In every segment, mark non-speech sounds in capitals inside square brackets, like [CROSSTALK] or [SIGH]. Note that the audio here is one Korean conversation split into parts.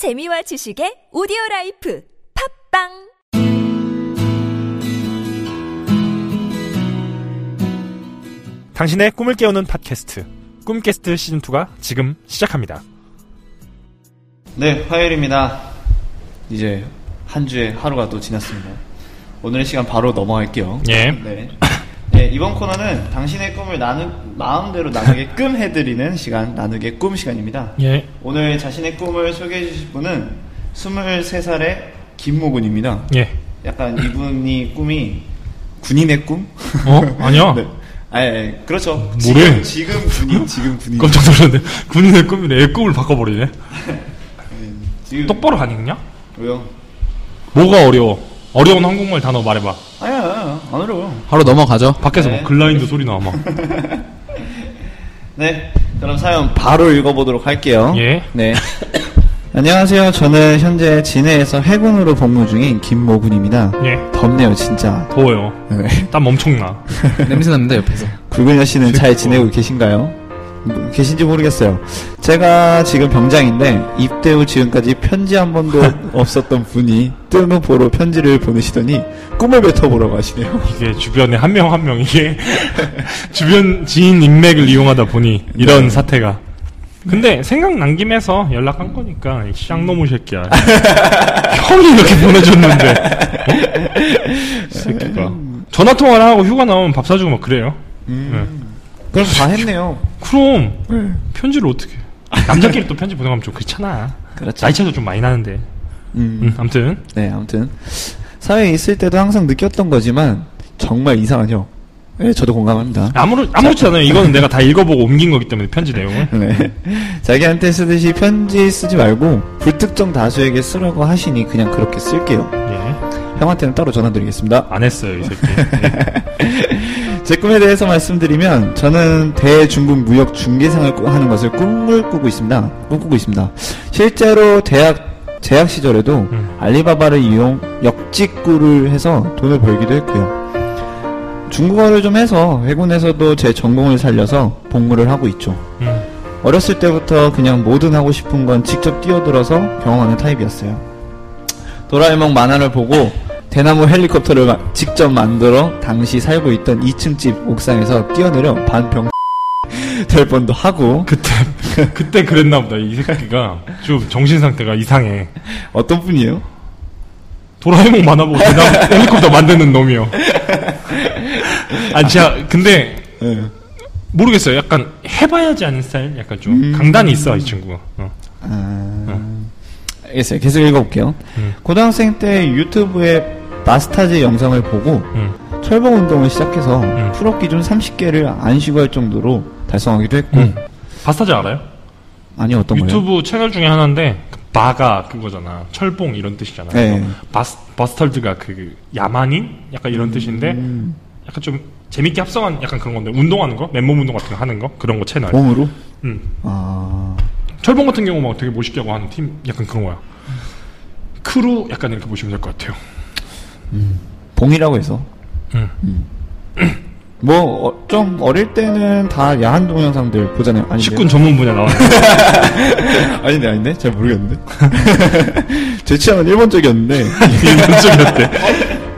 재미와 지식의 오디오 라이프 팟빵 당신의 꿈을 깨우는 팟캐스트 꿈깨스트 시즌 2가 지금 시작합니다. 네, 화요일입니다. 이제 한 주의 하루가 또 지났습니다. 오늘의 시간 바로 넘어갈게요. 예. 네. 네, 이번 코너는 당신의 꿈을 나누, 마음대로 나누게끔 [LAUGHS] 해드리는 시간, 나누게 꿈 시간입니다. 예. 오늘 자신의 꿈을 소개해 주실 분은 23살의 김모군입니다. 예. 약간 이분이 꿈이 군인의 꿈? 어? 아니야. [LAUGHS] 네. 아, 예, 예. 그렇죠. 뭐래? 지금, 지금 군인, 지금 군인. 깜짝 놀랐네. 군인의 꿈이네. 애 꿈을 바꿔버리네. [LAUGHS] 지금. 똑바로 하니냐? 왜요? 뭐가 어려워? 어려운 한국말 단어 말해봐. 아니야, 안 어려워. 바로 넘어가죠. 밖에서 네. 뭐 글라인드 소리 나와 막. [LAUGHS] 네, 그럼 사연 바로 읽어보도록 할게요. 예. 네. [COUGHS] 안녕하세요. 저는 현재 진해에서 해군으로 복무 중인 김모군입니다. 예. 덥네요, 진짜. 더워요. 네. 땀 엄청 나. [LAUGHS] 냄새 납니다, 옆에서. 굵은 여씨는 잘 지내고 계신가요? 뭐, 계신지 모르겠어요. 제가 지금 병장인데 입대 후 지금까지 편지 한 번도 [LAUGHS] 없었던 분이 뜬후 보러 편지를 보내시더니 꿈을 뱉어보라고 하시네요. 이게 주변에 한 명 한 명 이게 [LAUGHS] 주변 지인 인맥을 이용하다 보니 이런 네. 사태가. 근데 생각난 김에서 연락한 거니까 이 쌍놈의 새끼야. [LAUGHS] 형이 이렇게 보내줬는데. 어? 새끼가. 전화 통화를 하고 휴가 나오면 밥 사주고 막 그래요. 그럼 다 했네요. 그럼 편지를 어떻게? 남자끼리 또 편지 보내가면 좀 그렇잖아. 그렇죠. 나이 차도 좀 많이 나는데. 음. 음, 아무튼 네, 아무튼 사회에 있을 때도 항상 느꼈던 거지만 정말 이상한 형. 네, 저도 공감합니다. 아무렇 아무렇지 않아요. 이거는 내가 다 읽어보고 옮긴 거기 때문에 편지 내용을. [LAUGHS] 네. 자기한테 쓰듯이 편지 쓰지 말고 불특정 다수에게 쓰라고 하시니 그냥 그렇게 쓸게요. 예. 형한테는 따로 전화드리겠습니다. 안 했어요, 이 새끼. 예. [LAUGHS] 제 꿈에 대해서 말씀드리면 저는 대중국 무역 중개상을 꾸- 하는 것을 꿈을 꾸고 있습니다. 꿈꾸고 있습니다. 실제로 대학 재학 시절에도 음. 알리바바를 이용 역직구를 해서 돈을 벌기도 했고요. 중국어를 좀 해서 해군에서도 제 전공을 살려서 복무를 하고 있죠. 음. 어렸을 때부터 그냥 뭐든 하고 싶은 건 직접 뛰어들어서 경험하는 타입이었어요. 도라에몽 만화를 보고 대나무 헬리콥터를 마- 직접 만들어 당시 살고 있던 2층 집 옥상에서 뛰어내려 반병 [LAUGHS] 될 뻔도 하고 그때 그때 그랬나 보다. 이 새끼가 좀 정신 상태가 이상해. 어떤 분이에요? 도라에몽 만화 보고 대나무 헬리콥터 만드는 놈이요. 아, 진짜 근데 네. 모르겠어요. 약간 해봐야지 하는 스타일. 약간 좀 음. 강단이 있어 이 친구가. 어. 아... 알겠어요. 계속 읽어볼게요. 음. 고등학생 때 유튜브에 마스타즈 영상을 보고 음. 철봉 운동을 시작해서 음. pull-up 기준 30개를 안 쉬고 할 정도로 달성하기도 했고 음. 바스타즈 알아요? 아니 어떤 거요? 유튜브 채널 중에 하나인데 그 bar가 그거잖아. 철봉 이런 뜻이잖아. 네. 바스 bastard가 그 야만인 약간 이런 뜻인데 음. 약간 좀 재밌게 합성한 약간 그런 건데 운동하는 거 맨몸 운동 같은 거 하는 거 그런 거 채널. 몸으로? 음. 아... 철봉 같은 경우 막 되게 멋있게 하고 하는 팀 약간 그런 거야. 크루 약간 이렇게 보시면 될 것 같아요. 봉이라고 해서 음. 뭐좀 어릴 때는 다 야한 동영상들 보잖아요. 아닌데 식군 전문 분야 나와요. [LAUGHS] 아닌데 아닌데 잘 모르겠는데. [LAUGHS] 제 취향은 일본 쪽이었는데. [LAUGHS] 일본 쪽이었대.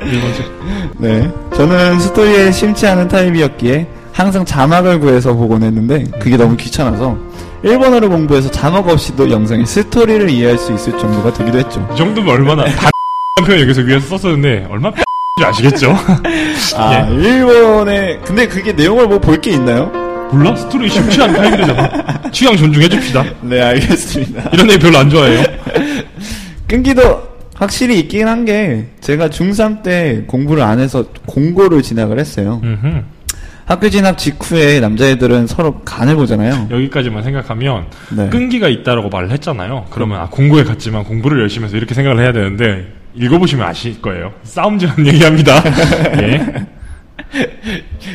일본 쪽. 네. 저는 스토리에 심취하는 타입이었기에 항상 자막을 구해서 보곤 했는데 그게 너무 귀찮아서 일본어를 공부해서 자막 없이도 영상의 스토리를 이해할 수 있을 정도가 되기도 했죠. 이 정도면 얼마나 단 표현 여기서 위에서 썼었는데 얼마나 지 아시겠죠? [LAUGHS] 아, 예. 일본에 근데 그게 내용을 뭐 볼 게 있나요? 몰라? 스토리 심취 않은 타입이잖아. 취향 존중해 줍시다. 네, 알겠습니다. 이런 애 별로 안 좋아해요. [LAUGHS] 끈기도 확실히 있긴 한 게 제가 중3 때 공부를 안 해서 공고를 진학을 했어요. 음흠. 학교 진학 직후에 남자애들은 서로 간을 보잖아요. 여기까지만 생각하면 네. 끈기가 있다라고 말을 했잖아요. 그러면 아, 공부에 갔지만 공부를 열심히 해서 이렇게 생각을 해야 되는데 읽어보시면 아실 거예요. 싸움질하는 [LAUGHS] 얘기합니다. 예.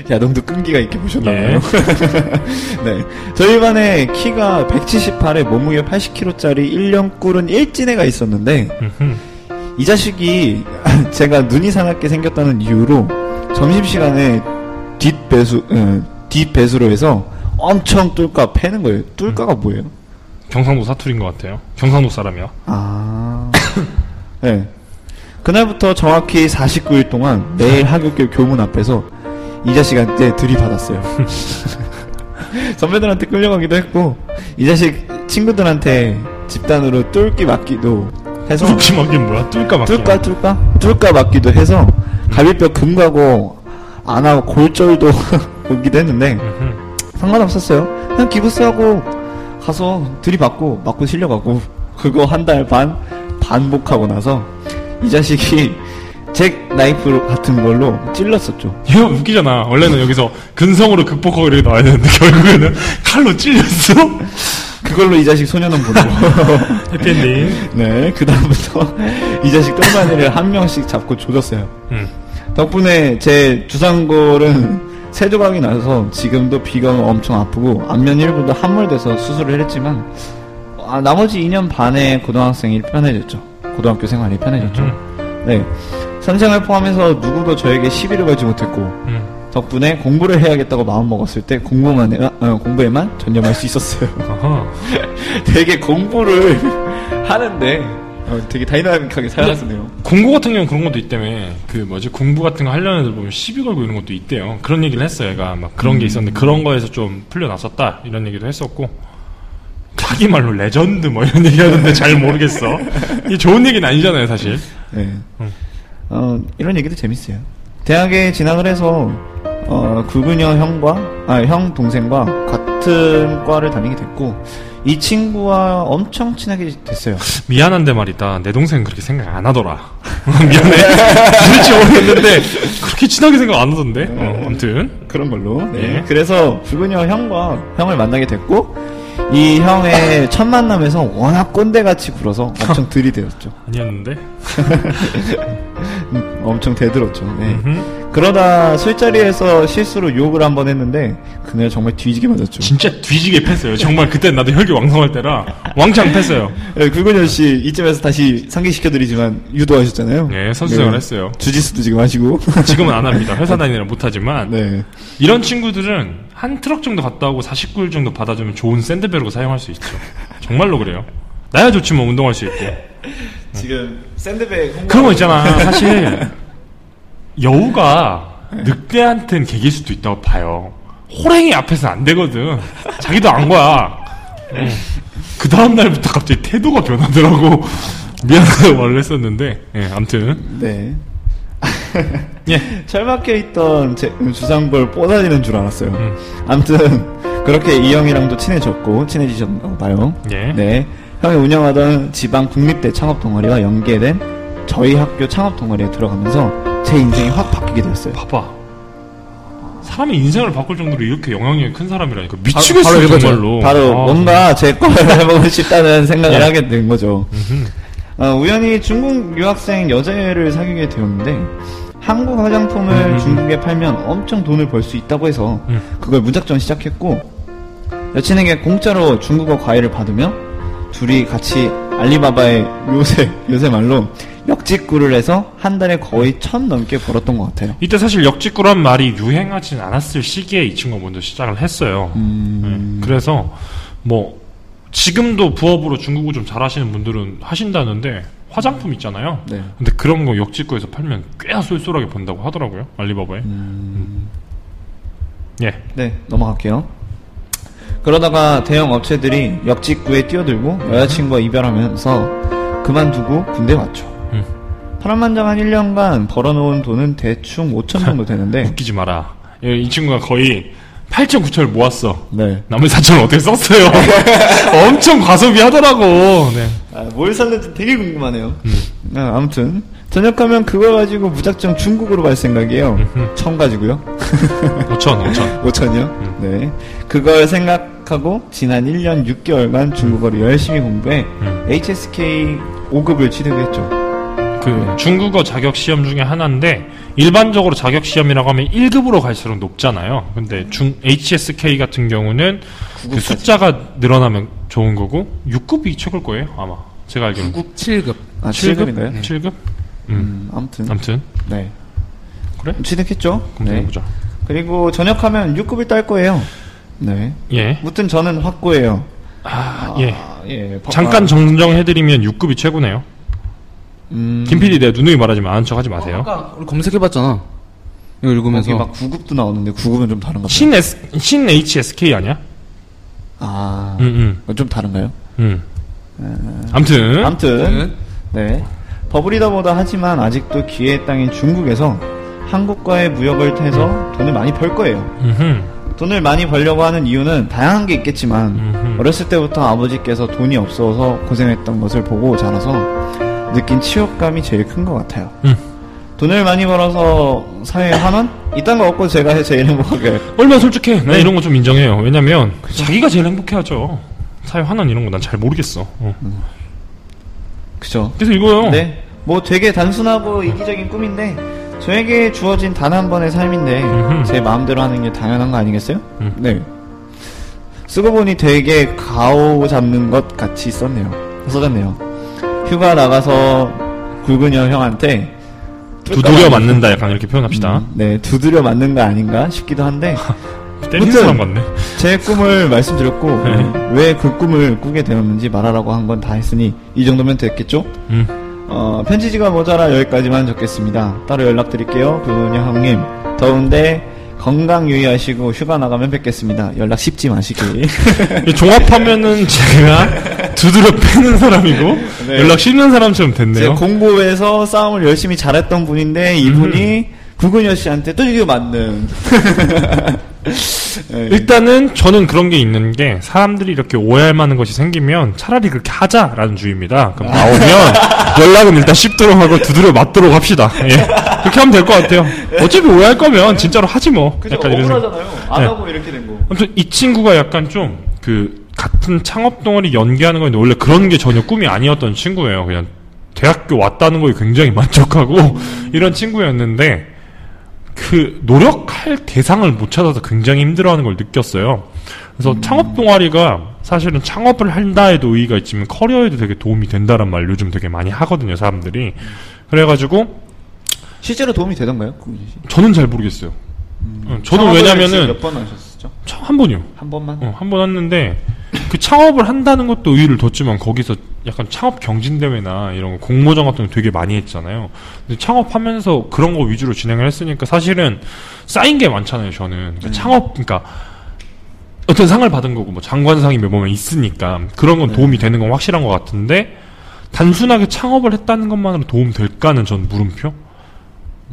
야동도 끈기가 있게 보셨나봐요. 예. [LAUGHS] 네. 저희 반에 키가 178에 몸무게 80kg짜리 1년 꿀은 일진애가 있었는데. 이 자식이 [LAUGHS] 제가 눈이 사납게 생겼다는 이유로 점심시간에 뒷배수, 어, 뒷배수로 해서 엄청 뚫까 패는 거예요. 뚫까가 뭐예요? 경상도 사투리인 것 같아요. 경상도 사람이야. 아. [COUGHS] 네. 그날부터 정확히 49일 동안 매일 하굣길 교문 앞에서 이 자 식한테 들이받았어요. [LAUGHS] 선배들한테 끌려가기도 했고, 이 자식 친구들한테 집단으로 뚫기 맞기도 해서, 뚫기 막긴 뭐야? 뚫까 막기. 뚫까, 뚫까? 뚫까 맞기도 해서, 갈비뼈 금가고, 안 하고 골절도 [LAUGHS] 오기도 했는데, 상관없었어요. 그냥 기부스하고 가서 들이받고 맞고 실려가고 그거 한 달 반 반복하고 나서 이 자식이 잭 나이프 같은 걸로 찔렀었죠. 이거 웃기잖아. 원래는 여기서 근성으로 극복하고 이렇게 나와야 되는데 결국에는 칼로 찔렸어. 그걸로 이 자식 소년원 보내고 [LAUGHS] 해피엔딩. 네 그 다음부터 이 자식 똘마니를 한 명씩 잡고 조졌어요. 음. 덕분에 제 주상골은 세 조각이 나서 지금도 비가 엄청 아프고 안면 일부도 함몰돼서 수술을 했지만 아, 나머지 2년 반에 고등학생이 편해졌죠. 고등학교 생활이 편해졌죠. 음. 네. 선생을 포함해서 누구도 저에게 시비를 걸지 못했고 음. 덕분에 공부를 해야겠다고 마음 먹었을 때 공부만 해, 어, 공부에만 전념할 수 있었어요. [LAUGHS] 되게 공부를 [LAUGHS] 하는데 어, 되게 다이나믹하게 살았네요. 공고 같은 경우는 그런 것도 있다며. 그 뭐지 공부 같은 거 하려는 애들 보면 시비 걸고 이런 것도 있대요. 그런 얘기를 했어요. 얘가 막 그런 게 있었는데 그런 거에서 좀 풀려났었다 이런 얘기도 했었고. 자기 말로 레전드 뭐 이런 얘기 하던데 잘 모르겠어. 이게 좋은 얘기는 아니잖아요 사실. 네. 음. 어, 이런 얘기도 재밌어요. 대학에 진학을 해서 어, 구근여 형과 아, 형 동생과 같은 과를 다니게 됐고 이 친구와 엄청 친하게 됐어요. 미안한데 말이다. 내 동생은 그렇게 생각 안 하더라. 미안해. [LAUGHS] 도대체 모르겠는데 그렇게 친하게 생각 안 하던데. 어, 아무튼 그런 걸로. 네. 그래서 구근여 형과 형을 만나게 됐고 이 형의 첫 만남에서 워낙 꼰대같이 굴어서 엄청 [LAUGHS] 들이대었죠. 아니었는데. [LAUGHS] 음, 엄청 대들었죠. 네. 그러다 술자리에서 실수로 욕을 한 번 했는데 그날 정말 뒤지게 맞았죠. 진짜 뒤지게 팼어요. 정말 그때 나도 혈기 왕성할 때라 왕창 팼어요. 네, 굴근현 씨 이쯤에서 다시 상기시켜드리지만 유도하셨잖아요. 네, 선수생활 네. 했어요. 주짓수도 지금 하시고. 지금은 안 합니다. 회사 다니느라 못하지만 네. 이런 친구들은 한 트럭 정도 갔다 오고 49일 정도 받아주면 좋은 샌드베르고 사용할 수 있죠. 정말로 그래요. 나야 좋지 뭐 운동할 수 있고. [LAUGHS] 지금 샌드백 그런 거 있잖아. 사실 [LAUGHS] 여우가 늑대한테는 개길 수도 있다고 봐요. 호랭이 앞에서는 안 되거든. 자기도 안 거야. 그 다음 날부터 갑자기 태도가 변하더라고. [LAUGHS] 미안하다고 말을 했었는데, 예, 아무튼 네. 예, 철막혀 있던 제 주상볼 뽀다지는 줄 알았어요. 음. 아무튼 그렇게 이 형이랑도 친해졌고 친해지셨나 봐요. 예. 네. 형이 운영하던 지방 국립대 창업 동아리와 연계된 저희 학교 창업 동아리에 들어가면서 제 인생이 확 바뀌게 됐어요. 봐봐. 사람의 인생을 바꿀 정도로 이렇게 영향력이 큰 사람이라니까 미치겠어 바로 읽어줘요. 정말로. 바로 아, 뭔가 제 거를 [LAUGHS] 해보고 싶다는 생각을 예. 하게 된 거죠. 음흠. 어, 우연히 중국 유학생 여자애를 사귀게 되었는데 한국 화장품을 음, 음, 중국에 팔면 엄청 돈을 벌 수 있다고 해서 음. 그걸 무작정 시작했고 여친에게 공짜로 중국어 과외를 받으며 둘이 같이 알리바바의 요새 요새 말로 역직구를 해서 한 달에 거의 천 넘게 벌었던 것 같아요. 이때 사실 역직구란 말이 유행하진 않았을 시기에 이 친구가 먼저 시작을 했어요. 음, 네. 그래서 뭐 지금도 부업으로 중국어 좀 잘하시는 분들은 하신다는데 화장품 있잖아요. 네. 근데 그런 거 역직구에서 팔면 꽤나 쏠쏠하게 번다고 하더라고요. 알리바바에. 음. 예. 네, 넘어갈게요. 그러다가 대형 업체들이 역직구에 뛰어들고 여자친구와 이별하면서 그만두고 군대 왔죠. 음. 파란만장한 1년간 벌어놓은 돈은 대충 5천 정도 [LAUGHS] 되는데 웃기지 마라. 이, 이 친구가 거의 8천 9천을 모았어. 네. 남은 4천을 어떻게 썼어요? [LAUGHS] 엄청 과소비 하더라고. 네. 아, 뭘 샀는지 되게 궁금하네요. 아, 아무튼 전역하면 그걸 가지고 무작정 중국으로 갈 생각이에요. 천 가지고요. 5천, 5천. 5천이요? 네. 그걸 생각 하고 지난 1년 6개월간 중국어를 열심히 공부해 음. HSK 5급을 취득했죠. 그 중국어 자격 시험 중에 하나인데 일반적으로 자격 시험이라고 하면 1급으로 갈수록 높잖아요. 근데 중 HSK 같은 경우는 그 숫자가 늘어나면 좋은 거고 6급이 최고일 거예요, 아마. 제가 알기로는. 국 7급. 아, 7급? 7급인가요? 7급? 음. 음, 아무튼. 아무튼 네. 그래? 취득했죠. 그럼 네. 해보자. 그리고 전역하면 6급을 딸 거예요. 네. 예. 무튼 저는 확고해요. 아, 예. 아, 예. 버- 잠깐 아, 정정해드리면 6급이 최고네요. 음, 김 PD 내가 누누이 말하지만 아는 척 하지 마세요. 아까 우리 검색해봤잖아. 이거 읽으면서. 막 9급도 나오는데 9급은 좀 다른가 봐요. 신, S, 신 HSK 아니야? 아, 응, 응, 좀 다른가요? 응. 암튼. 아무튼 네. 버블이다보다 하지만 아직도 기회의 땅인 중국에서 한국과의 무역을 통해서 돈을 많이 벌 거예요. 음흠. 돈을 많이 벌려고 하는 이유는 다양한 게 있겠지만 음흠. 어렸을 때부터 아버지께서 돈이 없어서 고생했던 것을 보고 자라서 느낀 치욕감이 제일 큰 것 같아요. 음. 돈을 많이 벌어서 사회에 환원? 이딴 거 없고 제가 제일 행복하게 얼마나 솔직해. 난 이런 거 좀 인정해요. 왜냐면, 자기가 제일 행복해하죠. 사회 환원 이런 거 난 잘 모르겠어. 어. 그죠? 그래서 이거요. 네. 뭐 되게 단순하고 이기적인 꿈인데 저에게 주어진 단 한 번의 삶인데 음흠. 제 마음대로 하는 게 당연한 거 아니겠어요? 음. 네. 쓰고 보니 되게 가오 잡는 것 같이 썼네요. 써졌네요. 휴가 나가서 굵은 여 형한테 두드려 맞는다. 약간 이렇게 표현합시다. 음, 네, 두드려 맞는 거 아닌가 싶기도 한데 [LAUGHS] 때리는. 사람 같네. 제 꿈을 말씀드렸고 네. 왜그 꿈을 꾸게 되었는지 말하라고 한 건 다 했으니 이 정도면 됐겠죠? 음. 어, 편지지가 모자라 여기까지만 적겠습니다. 따로 연락드릴게요. 그분이 형님. 더운데 건강 유의하시고 휴가 나가면 뵙겠습니다. 연락 쉽지 마시기. [LAUGHS] 이 종합하면은 제가 두드려 패는 사람이고 네. 연락 씹는 사람처럼 제 됐네요. 공부에서 싸움을 열심히 잘했던 분인데 이분이 구근여 씨한테 뚫리고 맞는. 네. [LAUGHS] 일단은 저는 그런 게 있는 게 사람들이 이렇게 오해할 만한 것이 생기면 차라리 그렇게 하자라는 주의입니다. 그럼 나오면 연락은 일단 씹도록 하고 두드려 맞도록 합시다. 예. 그렇게 하면 될 것 같아요. 어차피 오해할 거면 진짜로 하지 뭐. 그죠? 약간 이런. 억울하잖아요. 안 네. 하고 이렇게 된 거. 아무튼 이 친구가 약간 좀 그 같은 창업 동아리 연기하는 건데 원래 그런 게 전혀 꿈이 아니었던 친구예요. 그냥 대학교 왔다는 거에 굉장히 만족하고 [LAUGHS] 이런 친구였는데 그 노력할 대상을 못 찾아서 굉장히 힘들어하는 걸 느꼈어요. 그래서 창업 동아리가 사실은 창업을 한다 해도 의의가 있지만 커리어에도 되게 도움이 된다는 말 요즘 되게 많이 하거든요, 사람들이. 그래가지고 실제로 도움이 되던가요? 저는 잘 모르겠어요. 응, 저는 창업을 왜냐면은 몇 번 하셨었죠? 참- 한 번이요. 한 번만? 어, 한번 했는데 그 창업을 한다는 것도 의의를 뒀지만 거기서 약간 창업 경진대회나 이런 거 공모전 같은 거 되게 많이 했잖아요. 근데 창업하면서 그런 거 위주로 진행을 했으니까 사실은 쌓인 게 많잖아요. 저는 그러니까 창업 그러니까 어떤 상을 받은 거고 뭐 장관상이 몇 번 있으니까 그런 건 도움이 되는 건 확실한 것 같은데 단순하게 창업을 했다는 것만으로 도움 될까는 전 물음표.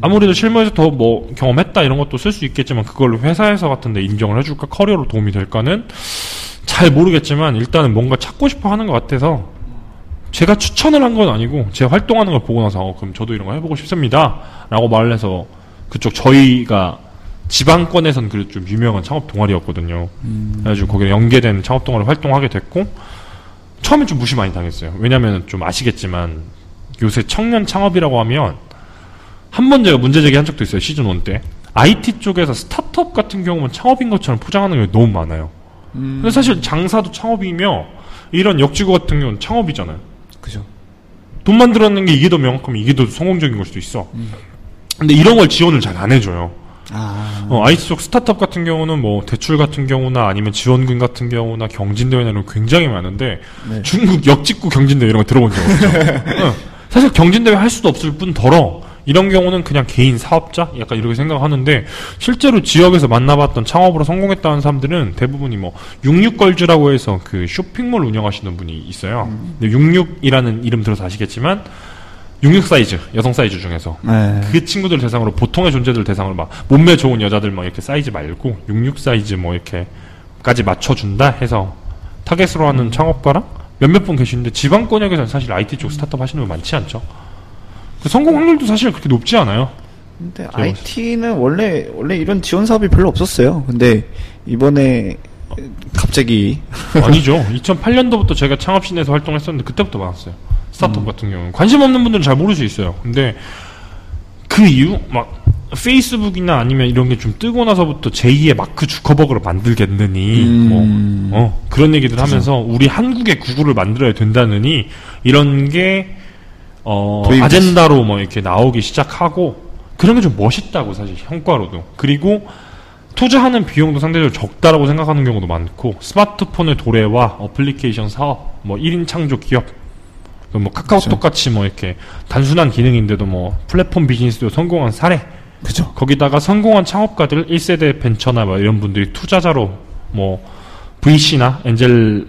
아무래도 실무에서 더 뭐 경험했다 이런 것도 쓸 수 있겠지만 그걸로 회사에서 같은데 인정을 해줄까 커리어로 도움이 될까는 잘 모르겠지만 일단은 뭔가 찾고 싶어 하는 것 같아서 제가 추천을 한 건 아니고 제가 활동하는 걸 보고 나서 어, 그럼 저도 이런 거 해보고 싶습니다. 라고 말을 해서 그쪽 저희가 지방권에선 그래도 좀 유명한 창업 동아리였거든요. 그래가지고 거기에 연계된 창업 동아리 활동하게 됐고 처음엔 좀 무시 많이 당했어요. 왜냐면 좀 아시겠지만 요새 청년 창업이라고 하면 한 번 제가 문제 제기한 적도 있어요 시즌 1 때. IT 쪽에서 스타트업 같은 경우는 창업인 것처럼 포장하는 게 너무 많아요. 근데 사실 장사도 창업이며 이런 역지구 같은 경우는 창업이잖아요. 그죠. 돈 만들었는 게 이게 더 명확하면 이게 더 성공적인 걸 수도 있어. 근데 이런 걸 지원을 잘 안 해줘요. 아. 어, IT 쪽 스타트업 같은 경우는 뭐 대출 같은 경우나 아니면 지원금 같은 경우나 경진대회나 이런 거 굉장히 많은데 네. 중국 역직구 경진대회 이런 거 들어본 적 없죠. 응. [LAUGHS] 사실 경진대회 할 수도 없을 뿐 더러 이런 경우는 그냥 개인 사업자 약간 이렇게 생각하는데 실제로 지역에서 만나봤던 창업으로 성공했다는 사람들은 대부분이 뭐 66걸즈라고 해서 그 쇼핑몰 운영하시는 분이 있어요. 근데 66이라는 이름 들어서 아시겠지만 66 사이즈 여성 사이즈 중에서 네. 그 친구들 대상으로 보통의 존재들 대상으로 막 몸매 좋은 여자들 막 이렇게 사이즈 말고 66 사이즈 뭐 이렇게까지 맞춰준다 해서 타겟으로 하는 창업가랑 몇몇 분 계시는데 지방권역에서는 사실 IT 쪽 스타트업 하시는 분 많지 않죠. 그 성공 확률도 사실 그렇게 높지 않아요. 근데 IT는 원래 원래 이런 지원 사업이 별로 없었어요. 근데 이번에 갑자기 [LAUGHS] 아니죠. 2008년도부터 제가 창업신에서 활동했었는데 그때부터 많았어요. 스타트업 같은 경우는 관심 없는 분들은 잘 모를 수 있어요. 근데 그 이후 막 페이스북이나 아니면 이런 게 좀 뜨고 나서부터 제2의 마크 주커버그를 만들겠느니 음. 뭐 어, 그런 얘기들 하면서 우리 한국의 구글을 만들어야 된다느니 이런 게 어, 아젠다로 뭐 이렇게 나오기 시작하고 그런 게 좀 멋있다고 사실 형과로도. 그리고 투자하는 비용도 상대적으로 적다라고 생각하는 경우도 많고 스마트폰의 도래와 어플리케이션 사업, 뭐 1인 창조 기업, 그뭐 카카오톡 같이 뭐 이렇게 단순한 기능인데도 뭐 플랫폼 비즈니스도 성공한 사례, 그죠. 거기다가 성공한 창업가들 1세대 벤처나 뭐 이런 분들이 투자자로 뭐 VC나 엔젤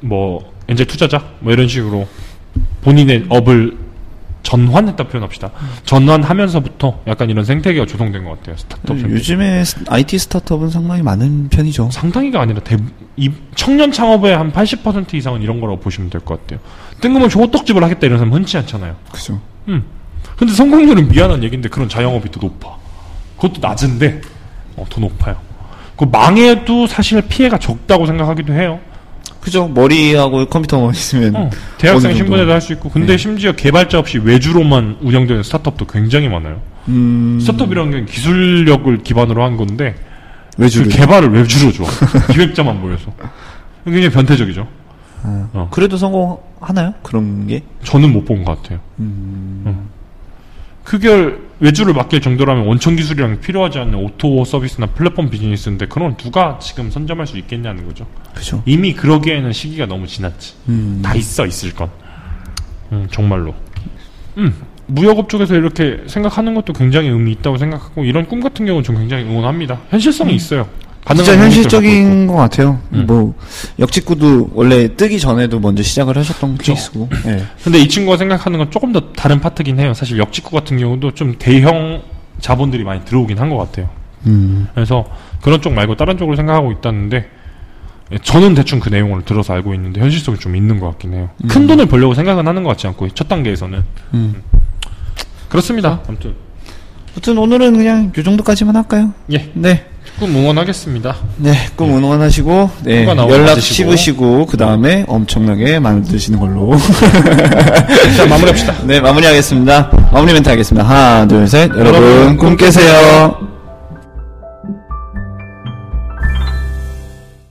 뭐 엔젤 투자자 뭐 이런 식으로 본인의 업을 전환했다 표현합시다. 전환하면서부터 약간 이런 생태계가 조성된 것 같아요. 스타트업 생태계. 요즘에 스- IT 스타트업은 상당히 많은 편이죠. 상당히가 아니라 대, 이 청년 창업의 한 80% 이상은 이런 거라고 보시면 될 것 같아요. 뜬금없이 호떡집을 하겠다 이런 사람 흔치 않잖아요. 그죠. 음. 근데 성공률은 미안한 얘기인데 그런 자영업이 더 높아. 그것도 낮은데 어, 더 높아요. 그 망해도 사실 피해가 적다고 생각하기도 해요. 그죠. 머리하고 컴퓨터만 있으면. 어, 대학생. 신분에도 할 수 있고 근데 심지어 개발자 없이 외주로만 운영되는 스타트업도 굉장히 많아요. 음, 스타트업이라는 게 기술력을 기반으로 한 건데 그 외주를. 개발을 외주로 줘. [LAUGHS] 기획자만 모여서. 굉장히 변태적이죠. 어. 그래도 성공하나요? 그런 게? 저는 못 본 것 같아요. 음. 그걸 외주를 맡길 정도라면 원천 기술이랑 필요하지 않는 O2O 서비스나 플랫폼 비즈니스인데 그런 누가 지금 선점할 수 있겠냐는 거죠. 그죠. 이미 그러기에는 시기가 너무 지났지. 음. 다 있어 있을 건. 음, 정말로. 음. 무역업 쪽에서 이렇게 생각하는 것도 굉장히 의미 있다고 생각하고 이런 꿈 같은 경우는 좀 굉장히 응원합니다. 현실성이 있어요. 진짜. 현실적인 것 같아요. 음. 뭐, 역직구도 원래 뜨기 전에도 먼저 시작을 하셨던 그쵸. 케이스고. 예. 근데 이 친구가 생각하는 건 조금 더 다른 파트긴 해요. 사실 역직구 같은 경우도 좀 대형 자본들이 많이 들어오긴 한 것 같아요. 음. 그래서 그런 쪽 말고 다른 쪽으로 생각하고 있다는데 예, 저는 대충 그 내용을 들어서 알고 있는데 현실성이 좀 있는 것 같긴 해요. 큰 돈을 벌려고 생각은 하는 것 같지 않고 첫 단계에서는 음. 그렇습니다. 아무튼 아무튼 오늘은 그냥 요 정도까지만 할까요? 예, 네. 꿈 응원하겠습니다. 네, 꿈 응원하시고, 네, 연락. 씹으시고, 그 다음에 엄청나게 만드시는 걸로. [LAUGHS] 자 마무리합시다. 네, 마무리하겠습니다. 마무리 멘트 하겠습니다. 하나, 둘, 셋. 여러분, 여러분, 꿈 깨세요.